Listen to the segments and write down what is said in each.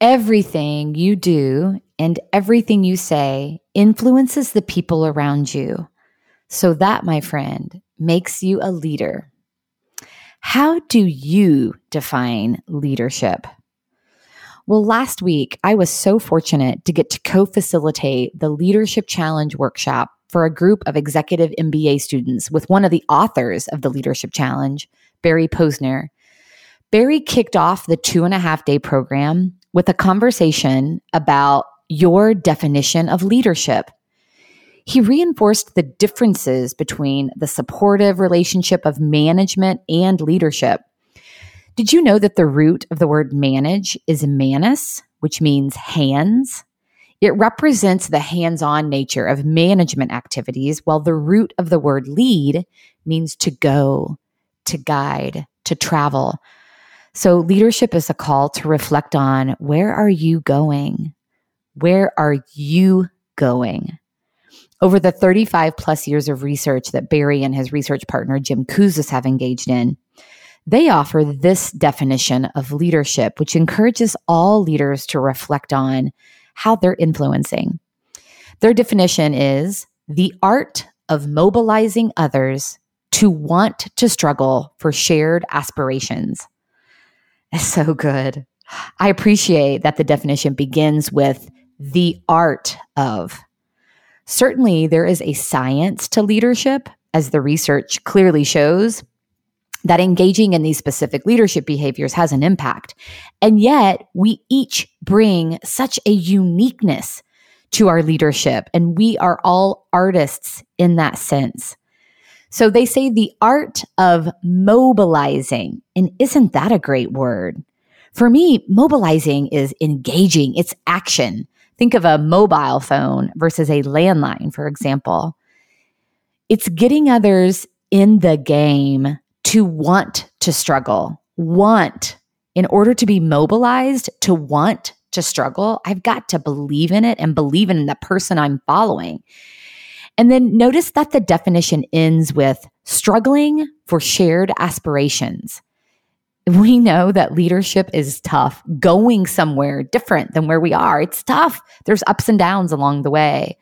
Everything you do and everything you say influences the people around you. So that, my friend, makes you a leader. How do you define leadership? Well, last week, I was so fortunate to get to co facilitate the Leadership Challenge workshop for a group of executive MBA students with one of the authors of the Leadership Challenge, Barry Posner. Barry kicked off the two and a half day program with a conversation about your definition of leadership. He reinforced the differences between the supportive relationship of management and leadership. Did you know that the root of the word manage is manus, which means hands? It represents the hands on nature of management activities, while the root of the word lead means to go, to guide, to travel. So leadership is a call to reflect on where are you going? Where are you going? Over the 35 plus years of research that Barry and his research partner Jim Kouzes have engaged in, they offer this definition of leadership, which encourages all leaders to reflect on how they're influencing. Their definition is the art of mobilizing others to want to struggle for shared aspirations. So good. I appreciate that the definition begins with the art of. Certainly, there is a science to leadership, as the research clearly shows, that engaging in these specific leadership behaviors has an impact. And yet, we each bring such a uniqueness to our leadership, and we are all artists in that sense. So they say the art of mobilizing. And isn't that a great word? For me, mobilizing is engaging, it's action. Think of a mobile phone versus a landline, for example. It's getting others in the game to want to struggle, want in order to be mobilized to want to struggle. I've got to believe in it and believe in the person I'm following. And then notice that the definition ends with struggling for shared aspirations we know that leadership is tough. Going somewhere different than where we are, it's tough. There's ups and downs along the way.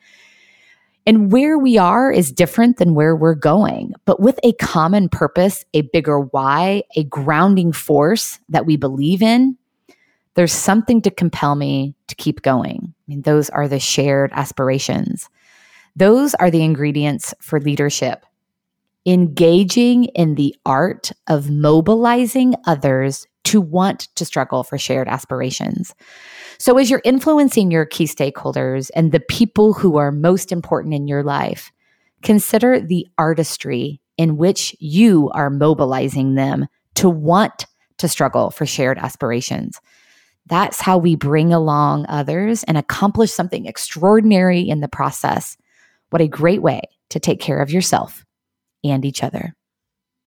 And where we are is different than where we're going, but with a common purpose, a bigger why, a grounding force that we believe in, there's something to compel me to keep going. I mean, those are the shared aspirations. Those are the ingredients for leadership engaging in the art of mobilizing others to want to struggle for shared aspirations. So, as you're influencing your key stakeholders and the people who are most important in your life, consider the artistry in which you are mobilizing them to want to struggle for shared aspirations. That's how we bring along others and accomplish something extraordinary in the process. What a great way to take care of yourself and each other.